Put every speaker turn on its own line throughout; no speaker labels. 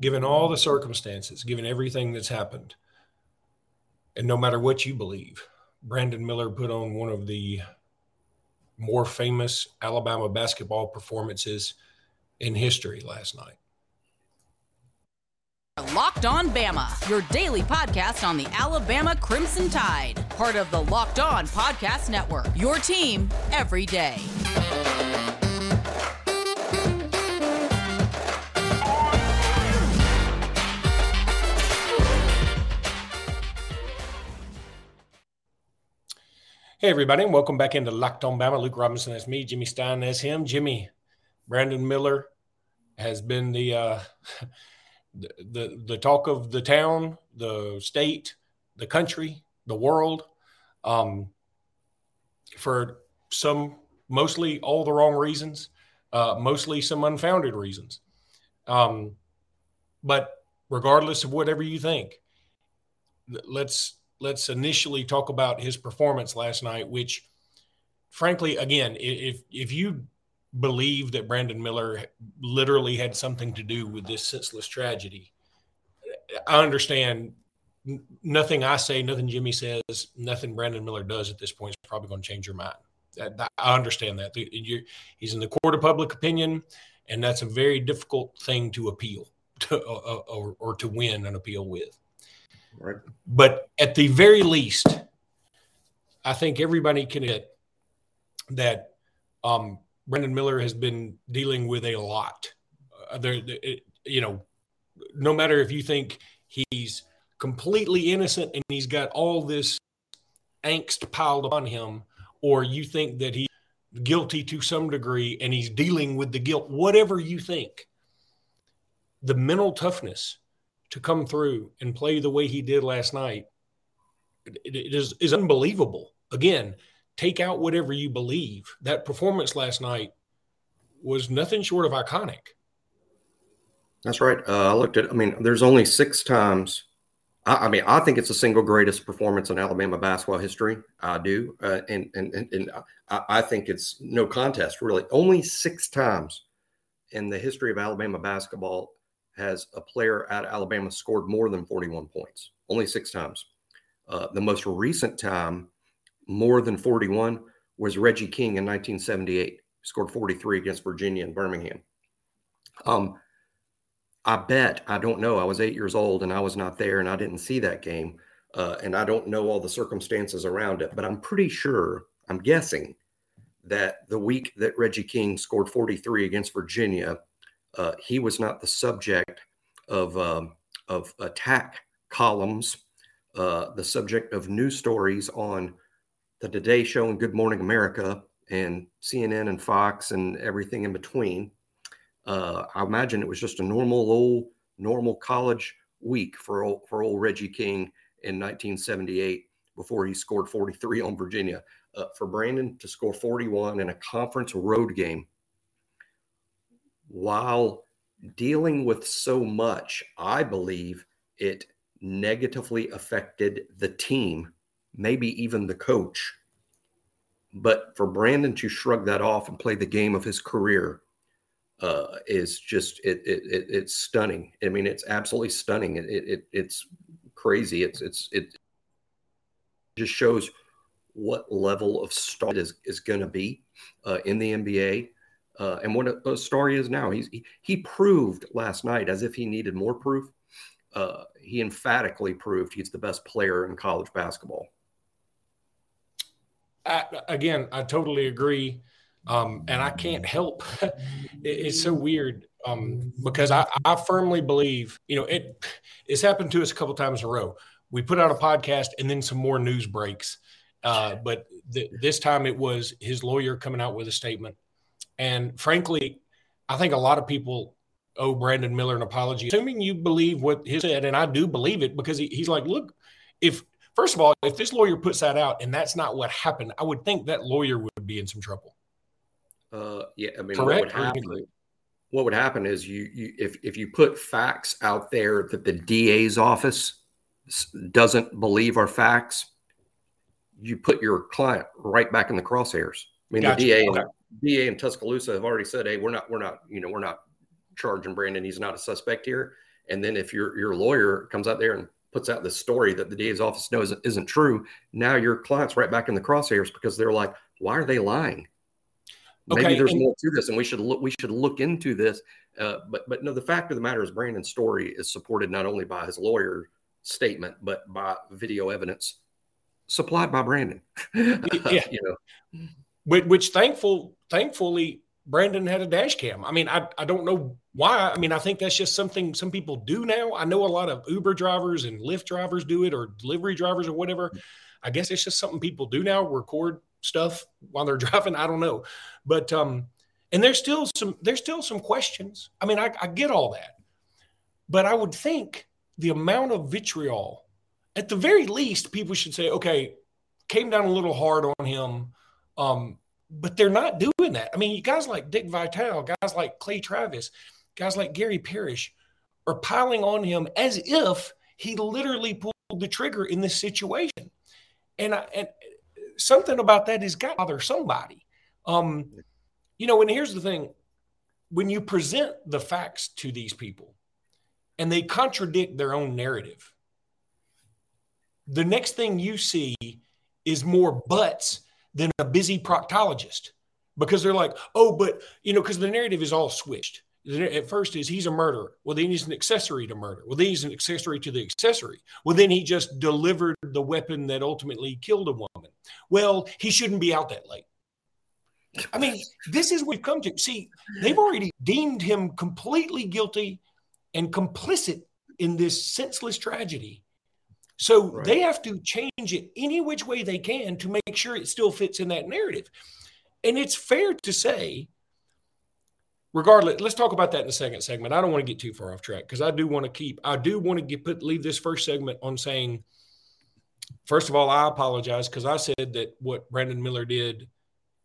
given all the circumstances, given everything that's happened, and no matter what you believe, Brandon Miller put on one of the more famous Alabama basketball performances in history last night.
Locked On Bama, your daily podcast on the Alabama Crimson Tide, part of the Locked On Podcast Network. Your team every day.
Hey, everybody, and welcome back into Locked On Bama. Luke Robinson, that's me. Jimmy Stein, that's him. Jimmy, Brandon Miller has been the, uh, the, the the talk of the town, the state, the country, the world, um, for some mostly all the wrong reasons, uh, mostly some unfounded reasons. Um, but regardless of whatever you think, let's let's initially talk about his performance last night, which, frankly, again, if if you believe that Brandon Miller literally had something to do with this senseless tragedy, I understand nothing I say, nothing Jimmy says, nothing Brandon Miller does at this point is probably going to change your mind. I understand that. He's in the court of public opinion, and that's a very difficult thing to appeal to, uh, uh, or, or to win an appeal with. Right. But at the very least, I think everybody can admit that um, Brandon Miller has been dealing with a lot. Uh, there, it, you know, no matter if you think he's completely innocent and he's got all this angst piled on him, or you think that he's guilty to some degree and he's dealing with the guilt, whatever you think, the mental toughness to come through and play the way he did last night it, is, is unbelievable. Again, take out whatever you believe. That performance last night was nothing short of iconic.
That's right. Uh, I looked at. I mean, there's only six times. I, I, mean, I think it's the single greatest performance in Alabama basketball history. I do, uh, and, and and and I, I think it's no contest. Really, only six times in the history of Alabama basketball has a player at Alabama scored more than 41 points, only six times. Uh, the most recent time, more than 41, was Reggie King in 1978. scored 43 against Virginia and Birmingham. Um, I bet, I don't know, I was eight years old and I was not there and I didn't see that game. Uh, and I don't know all the circumstances around it, but I'm pretty sure, I'm guessing that the week that Reggie King scored 43 against Virginia, uh, he was not the subject of um, of attack columns, uh, the subject of news stories on the Today Show and Good Morning America and CNN and Fox and everything in between. Uh, I imagine it was just a normal old normal college week for old, for old Reggie King in 1978 before he scored 43 on Virginia. Uh, for Brandon to score 41 in a conference road game while dealing with so much, I believe it negatively affected the team, maybe even the coach. But for Brandon to shrug that off and play the game of his career uh, is just it, it, it, it's stunning. I mean, it's absolutely stunning. It, it it's crazy. It's it's it just shows what level of star is is going to be uh, in the NBA uh, and what a, a story is now. He's he, he, proved last night, as if he needed more proof. Uh, he emphatically proved he's the best player in college basketball.
I, again, I totally agree, um, and I can't help. it, it's so weird um, because I, I firmly believe, you know, it. It's happened to us a couple times in a row. We put out a podcast, and then some more news breaks. Uh, but th- this time it was his lawyer coming out with a statement and frankly, I think a lot of people owe Brandon Miller an apology, assuming you believe what he said. And I do believe it because he, he's like, look, if first of all, if this lawyer puts that out and that's not what happened, I would think that lawyer would be in some trouble.
Uh, yeah, I mean, Correct? What would, happen, what would happen is you, you if if you put facts out there that the DA's office doesn't believe are facts, you put your client right back in the crosshairs. I mean, gotcha. the DA okay. DA in Tuscaloosa have already said, "Hey, we're not, we're not, you know, we're not charging Brandon. He's not a suspect here." And then if your your lawyer comes out there and puts out this story that the DA's office knows isn't true, now your client's right back in the crosshairs because they're like, why are they lying? Maybe okay, there's and- more to this, and we should look. We should look into this. Uh, but but no, the fact of the matter is, Brandon's story is supported not only by his lawyer statement, but by video evidence supplied by Brandon.
yeah, you know, which, which thankful, thankfully, Brandon had a dash cam. I mean, I, I don't know why. I mean, I think that's just something some people do now. I know a lot of Uber drivers and Lyft drivers do it or delivery drivers or whatever. I guess it's just something people do now, record stuff while they're driving. I don't know. But um, and there's still some there's still some questions. I mean, I, I get all that. But I would think the amount of vitriol, at the very least, people should say, okay, came down a little hard on him. Um, but they're not doing that. I mean, guys like Dick Vitale, guys like Clay Travis, guys like Gary Parrish are piling on him as if he literally pulled the trigger in this situation. And, I, and something about that has got to bother somebody. Um, you know, and here's the thing when you present the facts to these people and they contradict their own narrative, the next thing you see is more buts than a busy proctologist because they're like, oh, but you know, because the narrative is all switched. At first, is he's a murderer. Well, then he's an accessory to murder. Well, then he's an accessory to the accessory. Well, then he just delivered the weapon that ultimately killed a woman. Well, he shouldn't be out that late. I mean, this is what we've come to. See, they've already deemed him completely guilty and complicit in this senseless tragedy. So right. they have to change it any which way they can to make sure it still fits in that narrative. And it's fair to say, regardless, let's talk about that in the second segment. I don't want to get too far off track because I do want to keep, I do want to get put leave this first segment on saying, first of all, I apologize because I said that what Brandon Miller did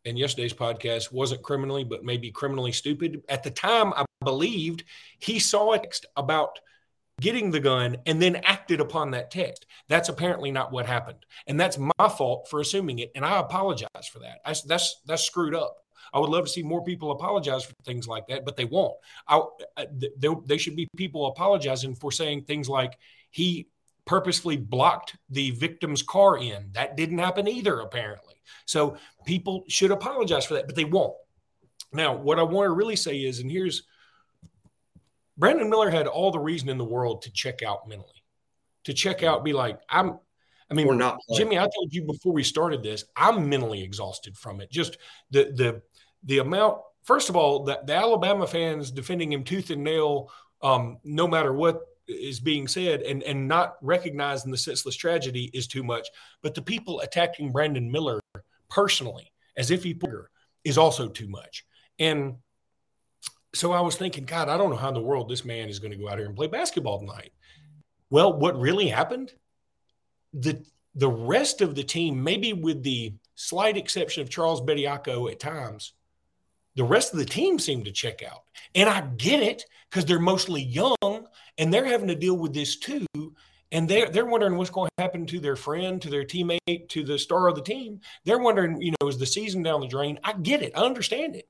in yesterday's podcast wasn't criminally, but maybe criminally stupid. At the time, I believed he saw it about getting the gun and then acted upon that text. That's apparently not what happened, and that's my fault for assuming it. And I apologize for that. I, that's that's screwed up. I would love to see more people apologize for things like that, but they won't. I, there, they should be people apologizing for saying things like he purposefully blocked the victim's car in. That didn't happen either, apparently. So people should apologize for that, but they won't. Now, what I want to really say is, and here's Brandon Miller had all the reason in the world to check out mentally, to check out, be like, I'm, I mean, we're not Jimmy. I told you before we started this, I'm mentally exhausted from it. Just the the the amount. First of all, the, the Alabama fans defending him tooth and nail, um, no matter what is being said, and and not recognizing the senseless tragedy is too much. But the people attacking Brandon Miller personally, as if he is also too much. And so I was thinking, God, I don't know how in the world this man is going to go out here and play basketball tonight. Well, what really happened? The the rest of the team, maybe with the slight exception of Charles Bediako at times, the rest of the team seemed to check out. And I get it because they're mostly young and they're having to deal with this too. And they're they're wondering what's going to happen to their friend, to their teammate, to the star of the team. They're wondering, you know, is the season down the drain? I get it. I understand it.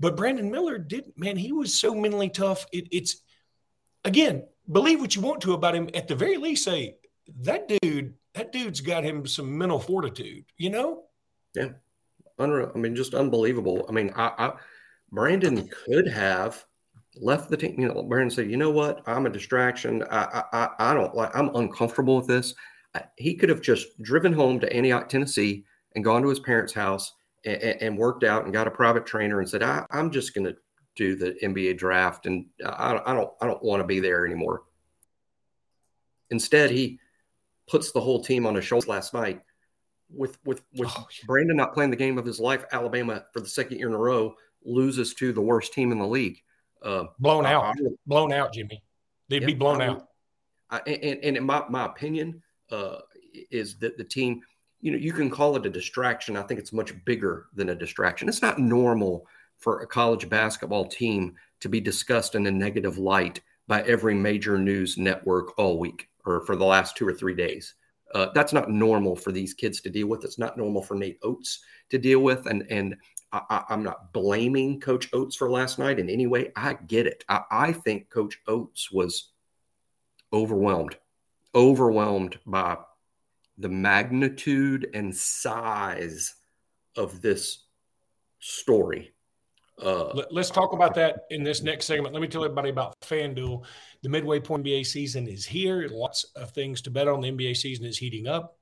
But Brandon Miller did, man, he was so mentally tough. It, it's, again, believe what you want to about him. At the very least, say, that dude, that dude's got him some mental fortitude, you know?
Yeah. Unreal. I mean, just unbelievable. I mean, I, I Brandon could have left the team. You know, Brandon said, "You know what? I'm a distraction. I, I, I don't like. I'm uncomfortable with this." He could have just driven home to Antioch, Tennessee, and gone to his parents' house and, and worked out and got a private trainer and said, I, am just going to do the NBA draft and I, I don't I don't want to be there anymore. Instead, he puts the whole team on his shoulders last night with with with oh, Brandon not playing the game of his life. Alabama for the second year in a row loses to the worst team in the league.
Uh, blown out, I, blown out, Jimmy. They'd yeah, be blown I, out.
I, and, and in my, my opinion, uh, is that the team you know, you can call it a distraction. I think it's much bigger than a distraction. It's not normal for a college basketball team to be discussed in a negative light by every major news network all week or for the last two or three days. Uh, that's not normal for these kids to deal with. It's not normal for Nate Oats to deal with. And and I, am not blaming Coach Oats for last night in any way. I get it. I, I think Coach Oats was overwhelmed, overwhelmed by the magnitude and size of this story.
Uh, Let's talk about that in this next segment. Let me tell everybody about FanDuel. The midway point NBA season is here. Lots of things to bet on. The NBA season is heating up.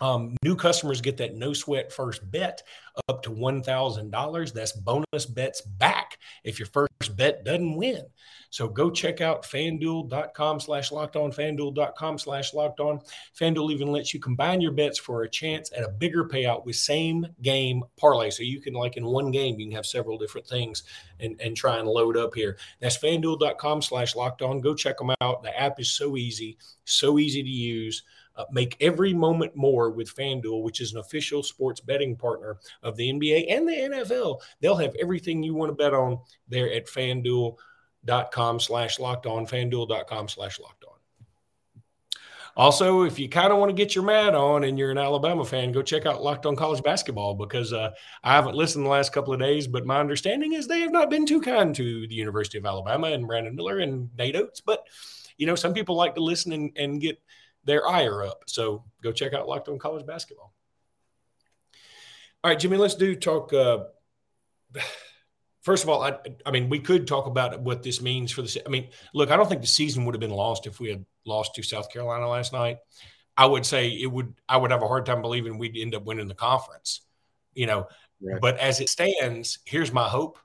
Um, new customers get that no sweat first bet up to $1,000. That's bonus bets back if your first bet doesn't win. So go check out fanduel.com slash locked on, fanduel.com slash locked on. Fanduel even lets you combine your bets for a chance at a bigger payout with same game parlay. So you can, like in one game, you can have several different things and, and try and load up here. That's fanduel.com slash locked on. Go check them out. The app is so easy, so easy to use. Uh, make every moment more with FanDuel, which is an official sports betting partner of the NBA and the NFL. They'll have everything you want to bet on there at fanduel.com slash locked on, fanduel.com slash locked on. Also, if you kind of want to get your mad on and you're an Alabama fan, go check out Locked On College Basketball because uh, I haven't listened the last couple of days, but my understanding is they have not been too kind to the University of Alabama and Brandon Miller and Nate Oats. But, you know, some people like to listen and, and get – their ire up. So go check out Locked On College Basketball. All right, Jimmy, let's do talk. Uh, first of all, I, I mean, we could talk about what this means for the. I mean, look, I don't think the season would have been lost if we had lost to South Carolina last night. I would say it would. I would have a hard time believing we'd end up winning the conference. You know, right. but as it stands, here's my hope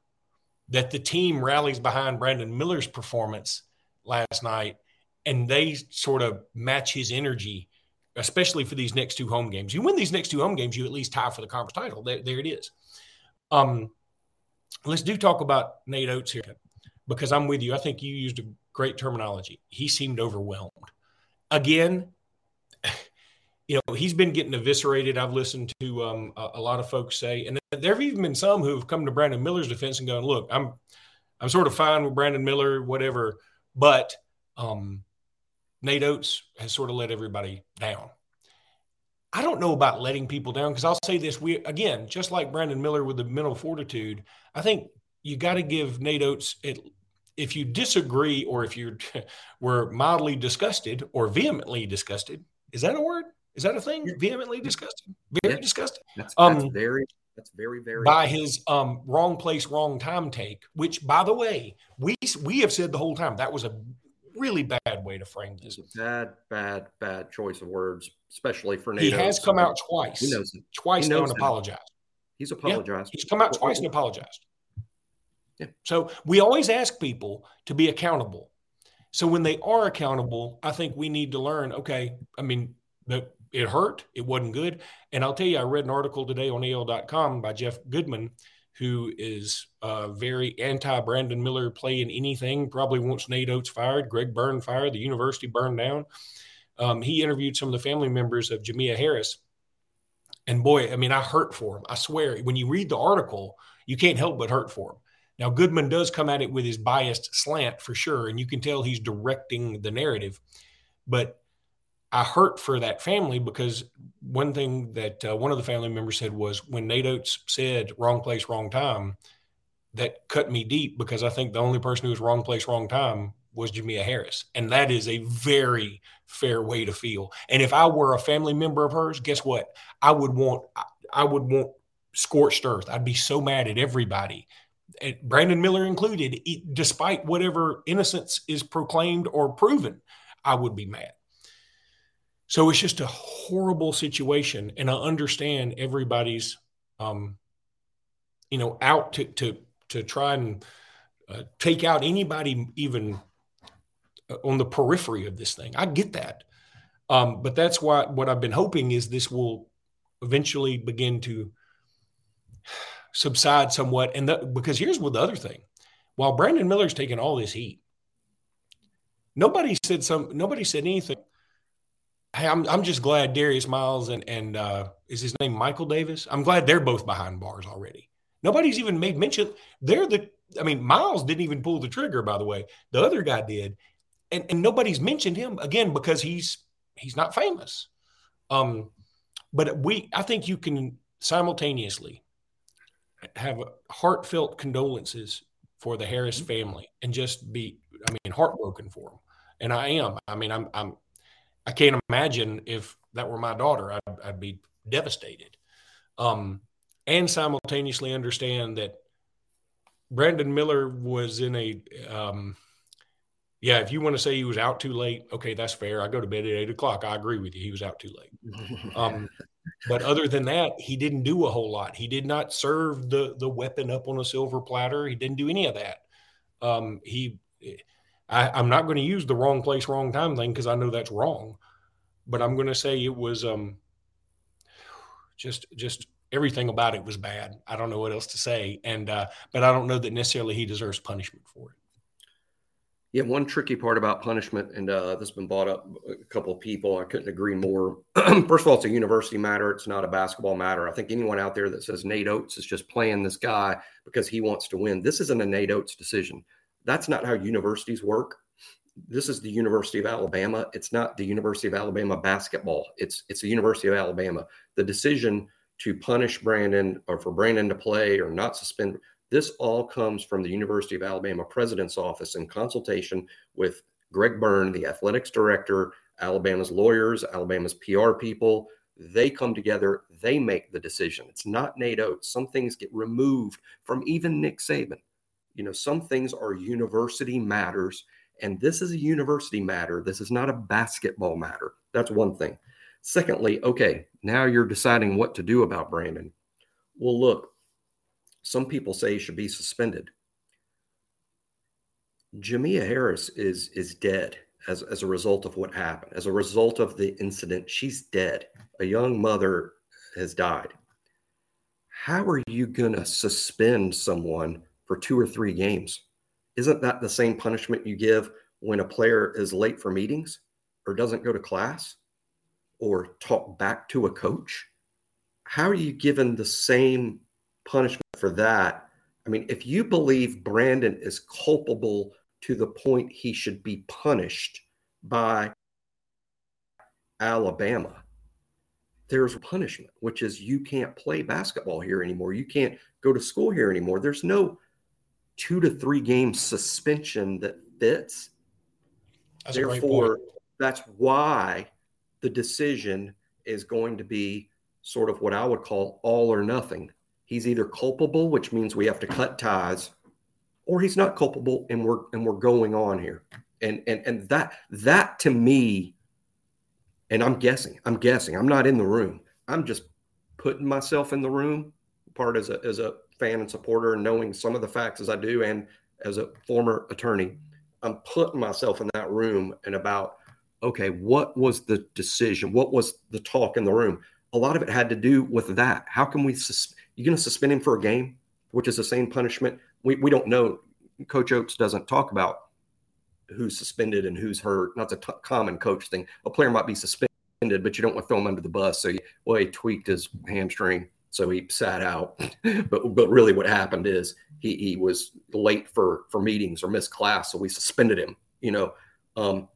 that the team rallies behind Brandon Miller's performance last night and they sort of match his energy, especially for these next two home games. You win these next two home games, you at least tie for the conference title. There, there it is. Um, let's do talk about Nate Oats here because I'm with you. I think you used a great terminology. He seemed overwhelmed. Again, you know, he's been getting eviscerated. I've listened to um, a, a, lot of folks say, and there have even been some who have come to Brandon Miller's defense and gone, "Look, I'm, I'm sort of fine with Brandon Miller, whatever, but um, Nate Oats has sort of let everybody down. I don't know about letting people down because I'll say this: we again, just like Brandon Miller with the mental fortitude, I think you got to give Nate Oats. It, if you disagree, or if you were mildly disgusted or vehemently disgusted, is that a word? Is that a thing? Vehemently disgusted, very yeah. disgusted.
That's, that's um, very that's very very
by his um, wrong place, wrong time take. Which, by the way, we we have said the whole time that was a really bad way to frame this.
Bad, bad, bad choice of words, especially for
Nate. He has come out twice. He knows it. Twice he knows and apologized.
He's apologized.
Yeah, he's come out twice and apologized. Yeah. So we always ask people to be accountable. So when they are accountable, I think we need to learn. Okay, I mean, the, it hurt. It wasn't good. And I'll tell you, I read an article today on AL.com by Jeff Goodman who is uh, very anti Brandon Miller playing anything, probably wants Nate Oats fired, Greg Byrne fired, the university burned down. Um, he interviewed some of the family members of Jamea Harris. And boy, I mean, I hurt for him. I swear, when you read the article, you can't help but hurt for him. Now, Goodman does come at it with his biased slant for sure, and you can tell he's directing the narrative. But I hurt for that family because one thing that uh, one of the family members said was when Nate Oats said wrong place, wrong time, that cut me deep because I think the only person who was wrong place, wrong time was Jamea Harris. And that is a very fair way to feel. And if I were a family member of hers, guess what? I would want, I would want scorched earth. I'd be so mad at everybody, Brandon Miller included, despite whatever innocence is proclaimed or proven, I would be mad. So it's just a horrible situation, and I understand everybody's, um, you know, out to to to try and uh, take out anybody even uh, on the periphery of this thing. I get that, um, but that's why what I've been hoping is this will eventually begin to subside somewhat. And the, because here's what the other thing: while Brandon Miller's taking all this heat, nobody said some. Nobody said anything Hey, I'm I'm just glad Darius Miles and and uh, is his name Michael Davis. I'm glad they're both behind bars already. Nobody's even made mention. They're the. I mean, Miles didn't even pull the trigger. By the way, the other guy did, and and nobody's mentioned him again because he's he's not famous. Um, but we, I think you can simultaneously have heartfelt condolences for the Harris mm-hmm. family and just be, I mean, heartbroken for them. And I am. I mean, I'm, I'm, I can't imagine if that were my daughter, I'd, I'd be devastated. Um, and simultaneously understand that Brandon Miller was in a, um, yeah, if you want to say he was out too late, okay, that's fair. I go to bed at eight o'clock. I agree with you. He was out too late. Um, but other than that, he didn't do a whole lot. He did not serve the the weapon up on a silver platter. He didn't do any of that. Um, he, I, am not going to use the wrong place, wrong time thing because I know that's wrong. But I'm going to say it was um, just just everything about it was bad. I don't know what else to say, and uh, but I don't know that necessarily he deserves punishment for it.
Yeah, one tricky part about punishment, and uh, this has been brought up a couple of people. I couldn't agree more. First of all, it's a university matter. It's not a basketball matter. I think anyone out there that says Nate Oats is just playing this guy because he wants to win, this isn't a Nate Oats decision. That's not how universities work. This is the University of Alabama. It's not the University of Alabama basketball. It's it's the University of Alabama. The decision to punish Brandon or for Brandon to play or not suspend this all comes from the University of Alabama President's Office in consultation with Greg Byrne, the athletics director, Alabama's lawyers, Alabama's PR people. They come together, they make the decision. It's not Nate Oats. Some things get removed from even Nick Saban. You know, some things are university matters, and this is a university matter. This is not a basketball matter. That's one thing. Secondly, okay, now you're deciding what to do about Brandon. Well, look, some people say he should be suspended. Jamea Harris is is dead as, as a result of what happened. As a result of the incident, she's dead. A young mother has died. How are you going to suspend someone for two or three games? Isn't that the same punishment you give when a player is late for meetings or doesn't go to class or talk back to a coach? How are you given the same punishment for that. I mean, if you believe Brandon is culpable to the point he should be punished by Alabama, there's punishment, which is you can't play basketball here anymore. You can't go to school here anymore. There's no two to three game suspension that fits. That's Therefore, that's why the decision is going to be sort of what I would call all or nothing he's either culpable, which means we have to cut ties, or he's not culpable and we're and we're going on here. And and and that that to me, and I'm guessing, I'm guessing, I'm not in the room. I'm just putting myself in the room, part as a as a fan and supporter and knowing some of the facts as I do and as a former attorney. I'm putting myself in that room and about okay, what was the decision? What was the talk in the room? A lot of it had to do with that. How can we sus- you're going to suspend him for a game, which is the same punishment. We, we don't know. Coach Oats doesn't talk about who's suspended and who's hurt. That's a t- common coach thing. A player might be suspended, but you don't want to throw him under the bus. So, he, well, he tweaked his hamstring, so he sat out. but but really, what happened is he he was late for for meetings or missed class, so we suspended him. You know, um,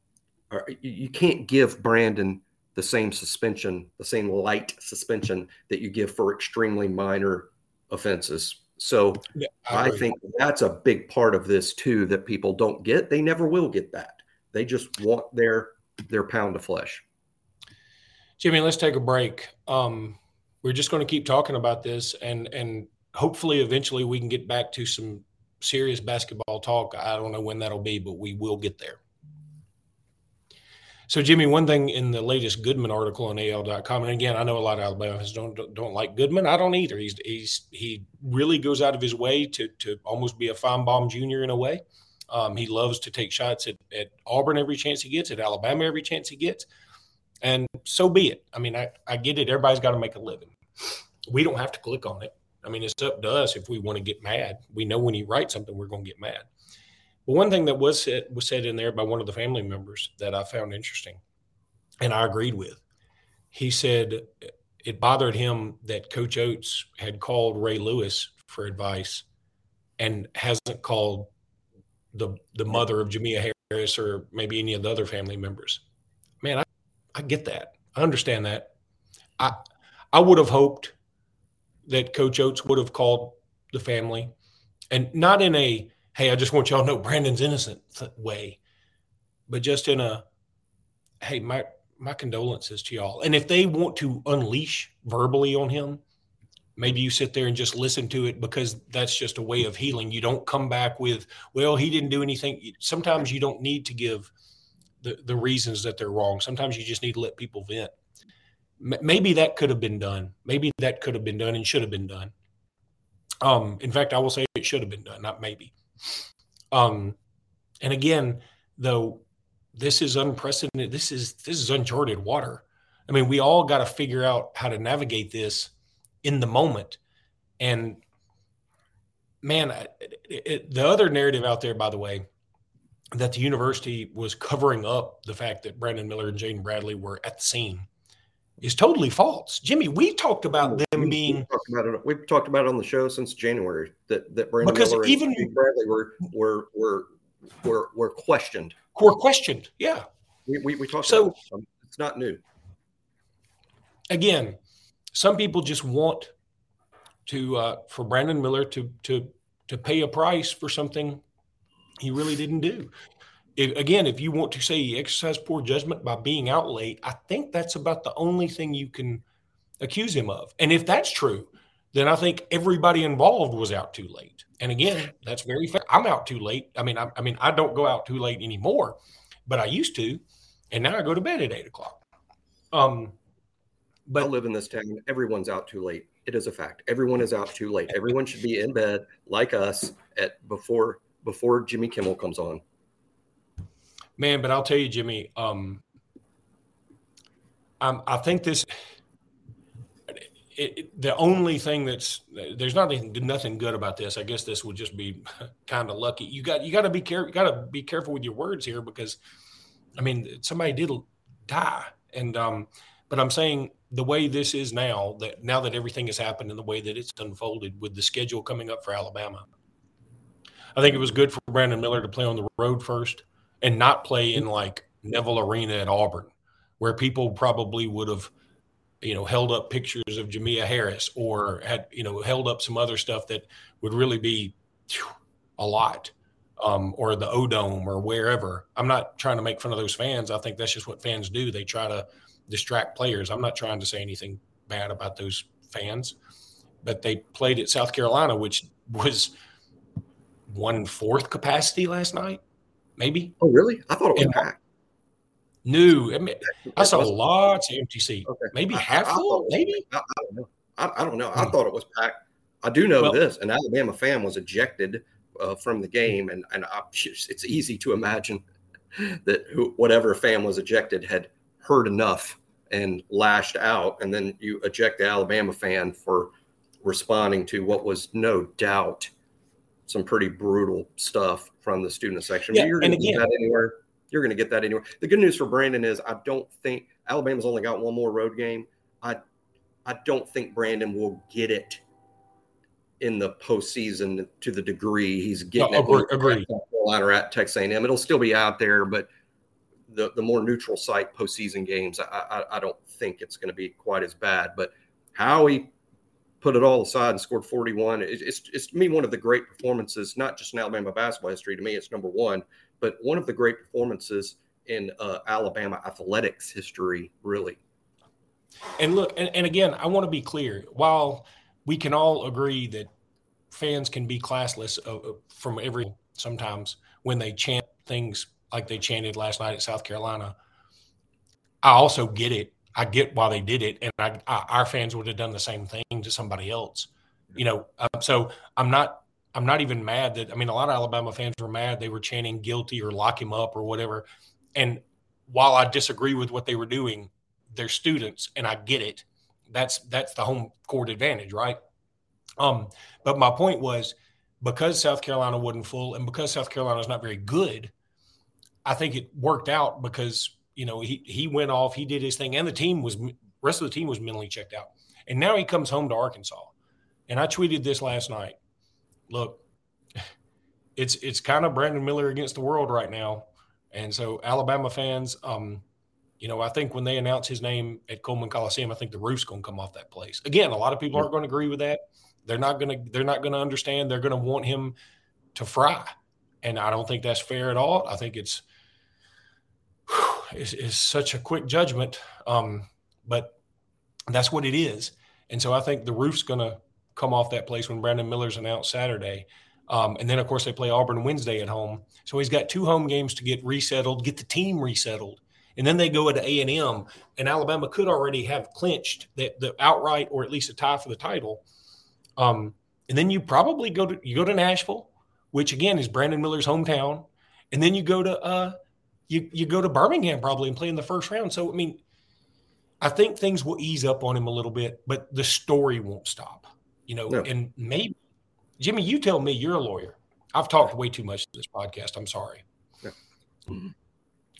you can't give Brandon the same suspension, the same light suspension that you give for extremely minor offenses. So yeah, I, I think that's a big part of this too that people don't get. They never will get that. They just want their their pound of flesh.
Jimmy, let's take a break. Um, we're just going to keep talking about this, and and hopefully, eventually, we can get back to some serious basketball talk. I don't know when that'll be, but we will get there. So, Jimmy, one thing in the latest Goodman article on AL.com, and again, I know a lot of Alabamans don't, don't don't like Goodman. I don't either. He's he's he really goes out of his way to to almost be a Finebaum Jr. in a way. Um, he loves to take shots at, at Auburn every chance he gets, at Alabama every chance he gets, and so be it. I mean, I, I get it. Everybody's got to make a living. We don't have to click on it. I mean, it's up to us if we want to get mad. We know when he writes something, we're going to get mad. But one thing that was said was said in there by one of the family members that I found interesting, and I agreed with. He said it bothered him that Coach Oats had called Ray Lewis for advice and hasn't called the the mother of Jamea Harris or maybe any of the other family members. I get that. I understand that. I I would have hoped that Coach Oats would have called the family, and not in a hey, I just want y'all to know Brandon's innocent way, but just in a hey, my my condolences to y'all. And if they want to unleash verbally on him, maybe you sit there and just listen to it because that's just a way of healing. You don't come back with, well, he didn't do anything. Sometimes you don't need to give the, the reasons that they're wrong. Sometimes you just need to let people vent. maybe that could have been done. Maybe that could have been done and should have been done. Um, in fact, I will say it should have been done, not maybe. Um, and again, though, this is unprecedented. This is this is uncharted water. I mean, we all got to figure out how to navigate this in the moment. And man, it, it, the other narrative out there, by the way, that the university was covering up the fact that Brandon Miller and Jaden Bradley were at the scene is totally false. Jimmy, we talked about them we, being.
We've talked about, it, we've talked about it on the show since January that that Brandon because Miller even and Bradley were were were were were questioned.
Were questioned, yeah.
We we, we talked. So um, it's not new.
Again, some people just want to uh, for Brandon Miller to to to pay a price for something he really didn't do. If, again, if you want to say he exercised poor judgment by being out late, I think that's about the only thing you can accuse him of. And if that's true, then I think everybody involved was out too late. And again, that's very fair. I'm out too late. I mean, I, I mean, I don't go out too late anymore, but I used to, and now I go to bed at eight o'clock. Um,
but I live in this town. Everyone's out too late. It is a fact. Everyone is out too late. Everyone should be in bed like us at before before Jimmy Kimmel comes on.
Man, but I'll tell you, Jimmy. Um, I think this. It, it, the only thing that's there's nothing nothing good about this. I guess this would just be kind of lucky. You got you got to be careful. Got to be careful with your words here because, I mean, somebody did die, and um, but I'm saying the way this is now that now that everything has happened and the way that it's unfolded with the schedule coming up for Alabama, I think it was good for Brandon Miller to play on the road first and not play in like Neville Arena at Auburn, where people probably would have, you know, held up pictures of Jamea Harris or had, you know, held up some other stuff that would really be a lot. Um, or the O Dome or wherever. I'm not trying to make fun of those fans. I think that's just what fans do. They try to distract players. I'm not trying to say anything bad about those fans, but they played at South Carolina, which was one fourth capacity last night, maybe.
Oh, really? I thought it was and packed.
New. I, mean, I saw lots of empty seats. Okay. Maybe I, half full. Maybe.
I, I, don't know. I, I don't know. I hmm. thought it was packed. I do know well, this: an Alabama fan was ejected uh, from the game, and and it's easy to imagine that whatever fan was ejected had heard enough and lashed out, and then you eject the Alabama fan for responding to what was no doubt some pretty brutal stuff from the student section. Yeah, you're going to get that anywhere. You're going to get that anywhere. The good news for Brandon is I don't think Alabama's only got one more road game. I I don't think Brandon will get it in the postseason to the degree he's getting no,
it. Agree.
Carolina or at Texas A&M. It'll still be out there, but the, the more neutral site postseason games, I, I, I don't think it's going to be quite as bad. But how he put it all aside and scored 41, it, it's, it's to me one of the great performances, not just in Alabama basketball history. To me, it's number one, but one of the great performances in uh, Alabama athletics history, really.
And look, and, and again, I want to be clear. While we can all agree that fans can be classless uh, uh from every sometimes when they chant things like they chanted last night at South Carolina. I also get it. I get why they did it, and I, I, our fans would have done the same thing to somebody else. You know, uh, so I'm not. I'm not even mad that. I mean, a lot of Alabama fans were mad they were chanting guilty or lock him up or whatever. And while I disagree with what they were doing, they're students, and I get it. That's that's the home court advantage, right? Um, but my point was because South Carolina wasn't full, and because South Carolina is not very good, I think it worked out because you know he he went off, he did his thing, and the team was rest of the team was mentally checked out. And now he comes home to Arkansas, and I tweeted this last night. Look, it's it's kind of Brandon Miller against the world right now, and so Alabama fans, um, you know, I think when they announce his name at Coleman Coliseum, I think the roof's going to come off that place. Again, a lot of people aren't going to agree with that. They're not gonna they're not gonna understand. They're gonna want him to fry, and I don't think that's fair at all. I think it's is, is such a quick judgment, um, but that's what it is. And so I think the roof's going to come off that place when Brandon Miller's announced Saturday. Um, and then, of course, they play Auburn Wednesday at home. So he's got two home games to get resettled, get the team resettled. And then they go into A&M, and Alabama could already have clinched the, the outright or at least a tie for the title. Um, and then you probably go to you go to Nashville, which again is Brandon Miller's hometown, and then you go to uh, you you go to Birmingham probably and play in the first round. So I mean, I think things will ease up on him a little bit, but the story won't stop. You know, no. and maybe Jimmy, you tell me you're a lawyer. I've talked way too much to this podcast. I'm sorry. Yeah.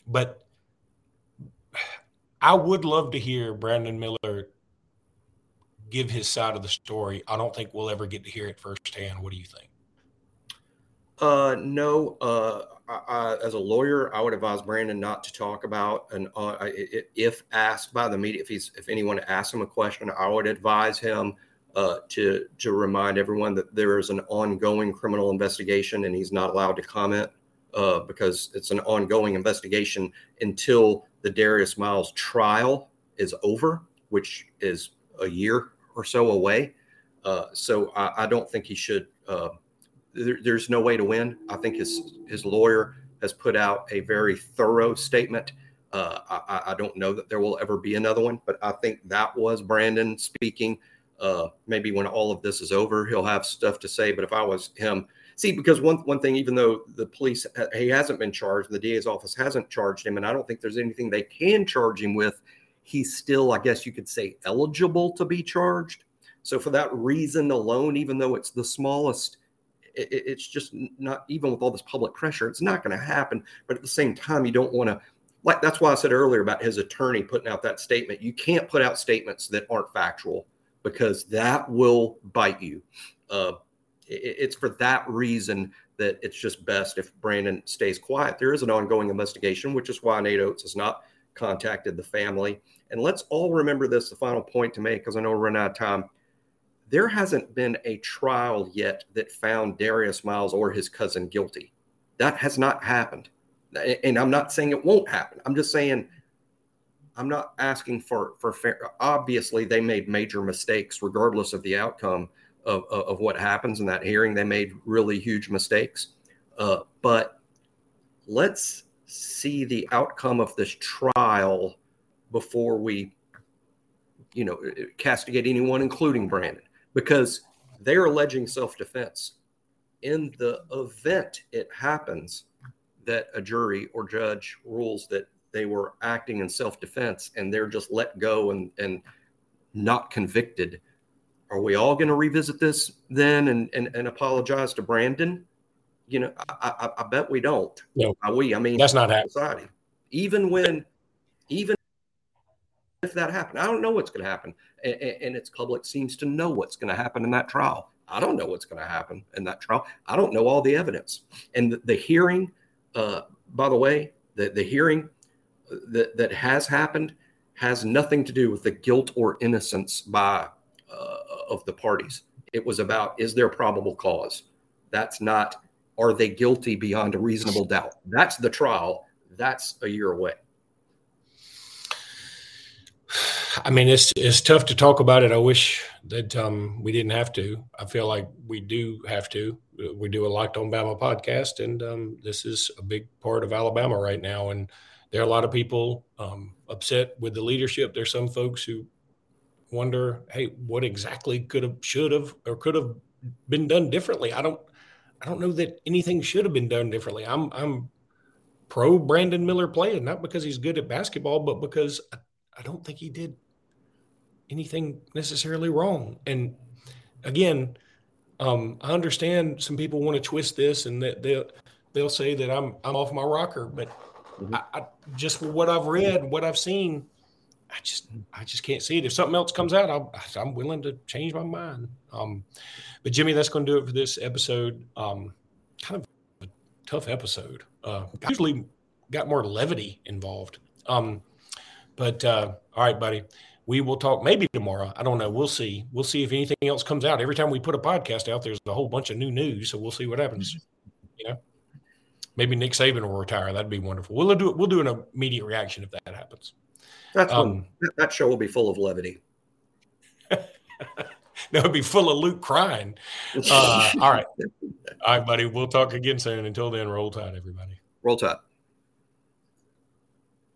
But I would love to hear Brandon Miller give his side of the story. I don't think we'll ever get to hear it firsthand. What do you think?
Uh, no. Uh, I, as a lawyer, I would advise Brandon not to talk about and uh, if asked by the media, if he's if anyone asks him a question, I would advise him uh, to to remind everyone that there is an ongoing criminal investigation and he's not allowed to comment uh, because it's an ongoing investigation until the Darius Miles trial is over, which is a year or so away. Uh, so I, I, don't think he should uh, there, there's no way to win. I think his his lawyer has put out a very thorough statement. Uh, I, I, don't know that there will ever be another one, but I think that was Brandon speaking. Uh, maybe when all of this is over, he'll have stuff to say. But if I was him, see, because one one thing, even though the police he hasn't been charged, the DA's office hasn't charged him, and I don't think there's anything they can charge him with. He's still, I guess you could say, eligible to be charged. So for that reason alone, even though it's the smallest it, it's just not even with all this public pressure it's not going to happen but at the same time you don't want to like that's why i said earlier about his attorney putting out that statement you can't put out statements that aren't factual because that will bite you. Uh, it, it's for that reason that it's just best if brandon stays quiet. There is an ongoing investigation which is why nate Oats has not contacted the family. And let's all remember this the final point to make because i know we're running out of time there hasn't been a trial yet that found Darius Miles or his cousin guilty. That has not happened. And I'm not saying it won't happen. I'm just saying I'm not asking for for fair. Obviously, they made major mistakes, regardless of the outcome of, of, of what happens in that hearing. They made really huge mistakes. Uh, but let's see the outcome of this trial before we, you know, castigate anyone, including Brandon because they're alleging self defense. In the event it happens that a jury or judge rules that they were acting in self defense and they're just let go and, and not convicted, are we all going to revisit this then and, and, and apologize to Brandon? You know, I, I, I bet we don't.
No, are
we. I mean,
that's not happening.
Society. Even when, even if that happened. I don't know what's going to happen. And, and its public seems to know what's going to happen in that trial. I don't know what's going to happen in that trial. I don't know all the evidence. And the, the hearing, uh, by the way, the, the hearing uh, that, that has happened has nothing to do with the guilt or innocence by uh, of the parties. It was about is there probable cause? That's not are they guilty beyond a reasonable doubt? That's the trial. That's a year away.
I mean, it's it's tough to talk about it. I wish that um, we didn't have to. I feel like we do have to. We do a Locked On Bama podcast, and um, this is a big part of Alabama right now. And there are a lot of people um, upset with the leadership. There's some folks who wonder, hey, what exactly could have, should have, or could have been done differently. I don't, I don't know that anything should have been done differently. I'm, I'm pro Brandon Miller playing, not because he's good at basketball, but because I, I don't think he did anything necessarily wrong. And again, um, I understand some people want to twist this and that they'll they'll say that I'm I'm off my rocker, but mm-hmm. I, I, just what I've read, what I've seen, I just I just can't see it. If something else comes out, i am willing to change my mind. Um, but Jimmy, that's going to do it for this episode. Um, kind of a tough episode. Uh, usually got more levity involved. Um, but uh, all right, buddy we will talk maybe tomorrow. I don't know. We'll see. We'll see if anything else comes out. Every time we put a podcast out, there's a whole bunch of new news. So we'll see what happens. You know, maybe Nick Saban will retire. That'd be wonderful. We'll do we'll do an immediate reaction if that happens.
That's um, that show will be full of levity.
that would be full of Luke crying. Uh, all right. All right, buddy. We'll talk again soon. Until then, roll tide, everybody.
Roll tide.